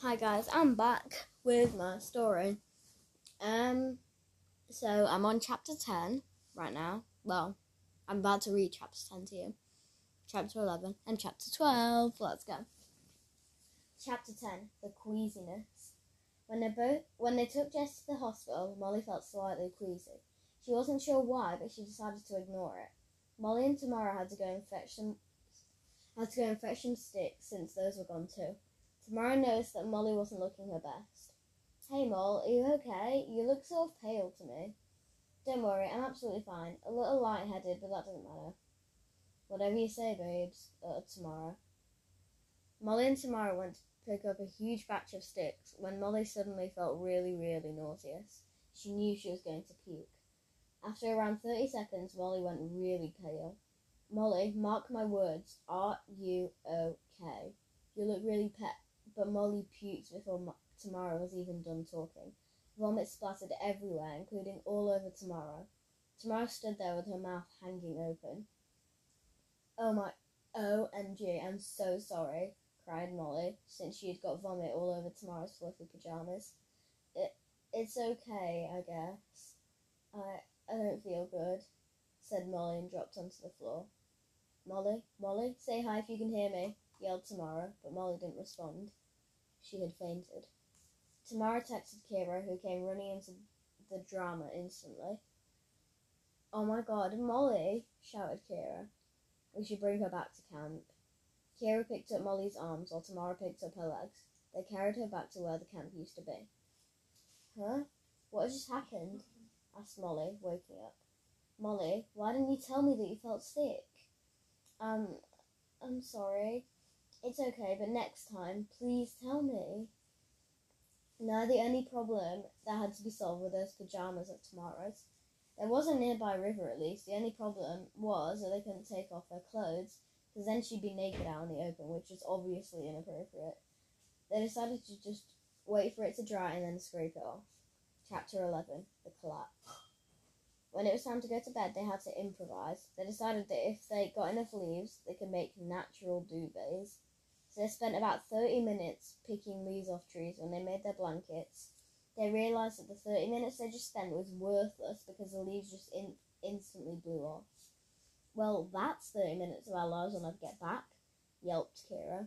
Hi guys, I'm back with my story. Um, so I'm on chapter ten right now. Well, I'm about to read chapter ten to you. Chapter eleven and chapter twelve. Let's go. Chapter ten: The queasiness. When they both when they took Jess to the hospital, Molly felt slightly queasy. She wasn't sure why, but she decided to ignore it. Molly and Tamara had to go and fetch some had to go and fetch some sticks since those were gone too. Tamara noticed that Molly wasn't looking her best. Hey Moll, are you okay? You look sort of pale to me. Don't worry, I'm absolutely fine. A little light-headed, but that doesn't matter. Whatever you say, babes, uh, Tamara. Molly and Tamara went to pick up a huge batch of sticks when Molly suddenly felt really, really nauseous. She knew she was going to puke. After around 30 seconds, Molly went really pale. Molly, mark my words, are you okay? You look really pet, but Molly puked before Ma- Tamara was even done talking. Vomit splattered everywhere, including all over Tamara. Tamara stood there with her mouth hanging open. Oh my, Oh, OMG, I'm so sorry, cried Molly, since she had got vomit all over Tamara's fluffy pajamas. It, it's okay, I guess. I, I don't feel good, said Molly and dropped onto the floor. Molly, Molly, say hi if you can hear me, yelled Tamara, but Molly didn't respond. She had fainted. Tamara texted Kira, who came running into the drama instantly. Oh my god, Molly, shouted Kira. We should bring her back to camp. Kira picked up Molly's arms while Tamara picked up her legs. They carried her back to where the camp used to be. Huh? What just happened? asked Molly, waking up. Molly, why didn't you tell me that you felt sick? Um, I'm sorry. It's okay, but next time, please tell me. Now the only problem that had to be solved were those pajamas of Tamara's. There was a nearby river at least. The only problem was that they couldn't take off their clothes, because then she'd be naked out in the open, which is obviously inappropriate. They decided to just wait for it to dry and then scrape it off. Chapter 11 The Collapse. When it was time to go to bed, they had to improvise. They decided that if they got enough leaves, they could make natural duvets. So they spent about 30 minutes picking leaves off trees when they made their blankets. They realised that the 30 minutes they just spent was worthless because the leaves just in- instantly blew off. Well, that's 30 minutes of our lives when I'll get back, yelped Kira.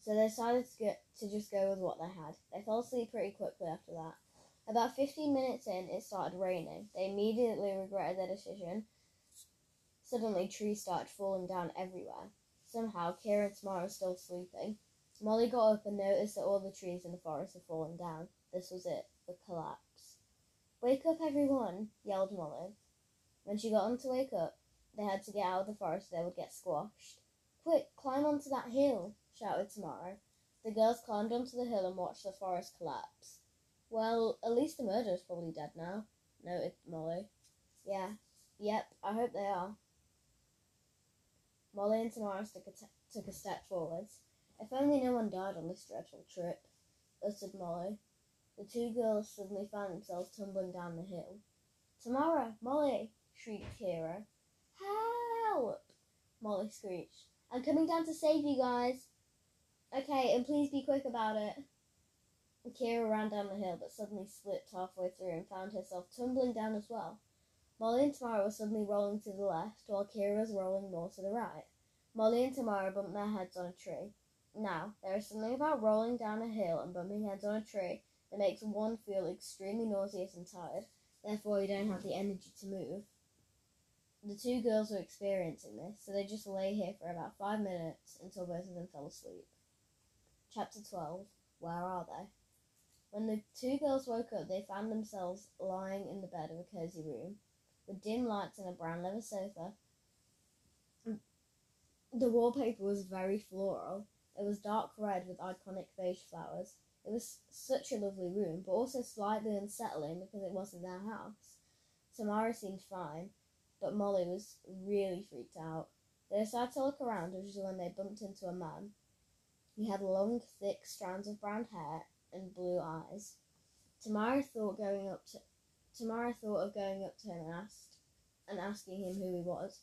So they decided to, get, to just go with what they had. They fell asleep pretty quickly after that. About 15 minutes in, it started raining. They immediately regretted their decision. Suddenly, trees started falling down everywhere. Somehow, Kira and Tamara were still sleeping. Molly got up and noticed that all the trees in the forest had fallen down. This was it, the collapse. Wake up, everyone, yelled Molly. When she got them to wake up, they had to get out of the forest or they would get squashed. Quick, climb onto that hill, shouted Tamara. The girls climbed onto the hill and watched the forest collapse. Well, at least the murderer's probably dead now, noted Molly. Yeah, yep, I hope they are. Molly and Tamara took a, t- took a step forwards. If only no one died on this dreadful trip, uttered Molly. The two girls suddenly found themselves tumbling down the hill. Tamara, Molly, shrieked Kira. Help! Molly screeched. I'm coming down to save you guys. Okay, and please be quick about it. Kira ran down the hill, but suddenly slipped halfway through and found herself tumbling down as well. Molly and Tamara were suddenly rolling to the left, while Kira was rolling more to the right. Molly and Tamara bumped their heads on a tree. Now, there is something about rolling down a hill and bumping heads on a tree that makes one feel extremely nauseous and tired, therefore you don't have the energy to move. The two girls were experiencing this, so they just lay here for about five minutes until both of them fell asleep. Chapter 12 Where are they? When the two girls woke up, they found themselves lying in the bed of a cozy room, with dim lights and a brown leather sofa. The wallpaper was very floral. It was dark red with iconic beige flowers. It was such a lovely room, but also slightly unsettling because it wasn't their house. Tamara seemed fine, but Molly was really freaked out. They decided to look around, which is when they bumped into a man. He had long, thick strands of brown hair and blue eyes. Tamara thought going up to Tamara thought of going up to him and asked and asking him who he was,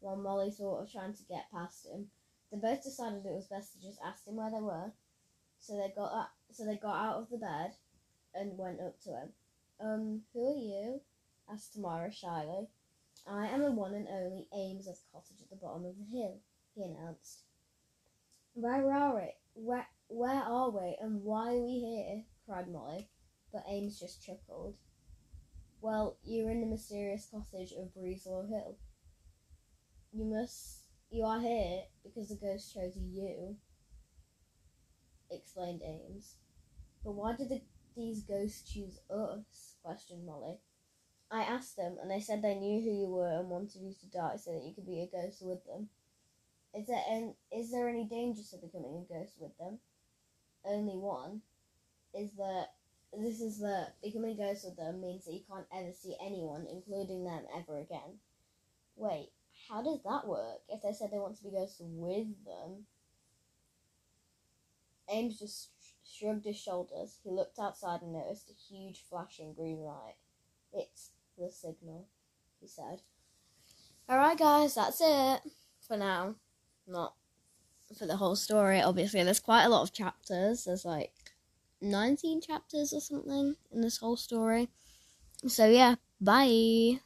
while Molly thought of trying to get past him. they both decided it was best to just ask him where they were. So they got up, so they got out of the bed and went up to him. Um, who are you? asked Tamara shyly. I am the one and only Ames of cottage at the bottom of the hill, he announced. Where are we? Where, where are we and why are we here? cried Molly, but Ames just chuckled. Well, you're in the mysterious cottage of Breezelaw Hill. You must you are here because the ghost chose you, explained Ames. But why did the, these ghosts choose us? questioned Molly. I asked them, and they said they knew who you were and wanted you to die so that you could be a ghost with them. Is there any, is there any danger to becoming a ghost with them? Only one. Is that this is that becoming a ghost with them means that you can't ever see anyone, including them, ever again. Wait, how does that work if they said they want to be ghosts with them? Ames just shrugged his shoulders. He looked outside and noticed a huge flashing green light. It's the signal, he said. Alright, guys, that's it for now. Not for the whole story, obviously. There's quite a lot of chapters. There's like 19 chapters or something in this whole story. So, yeah, bye.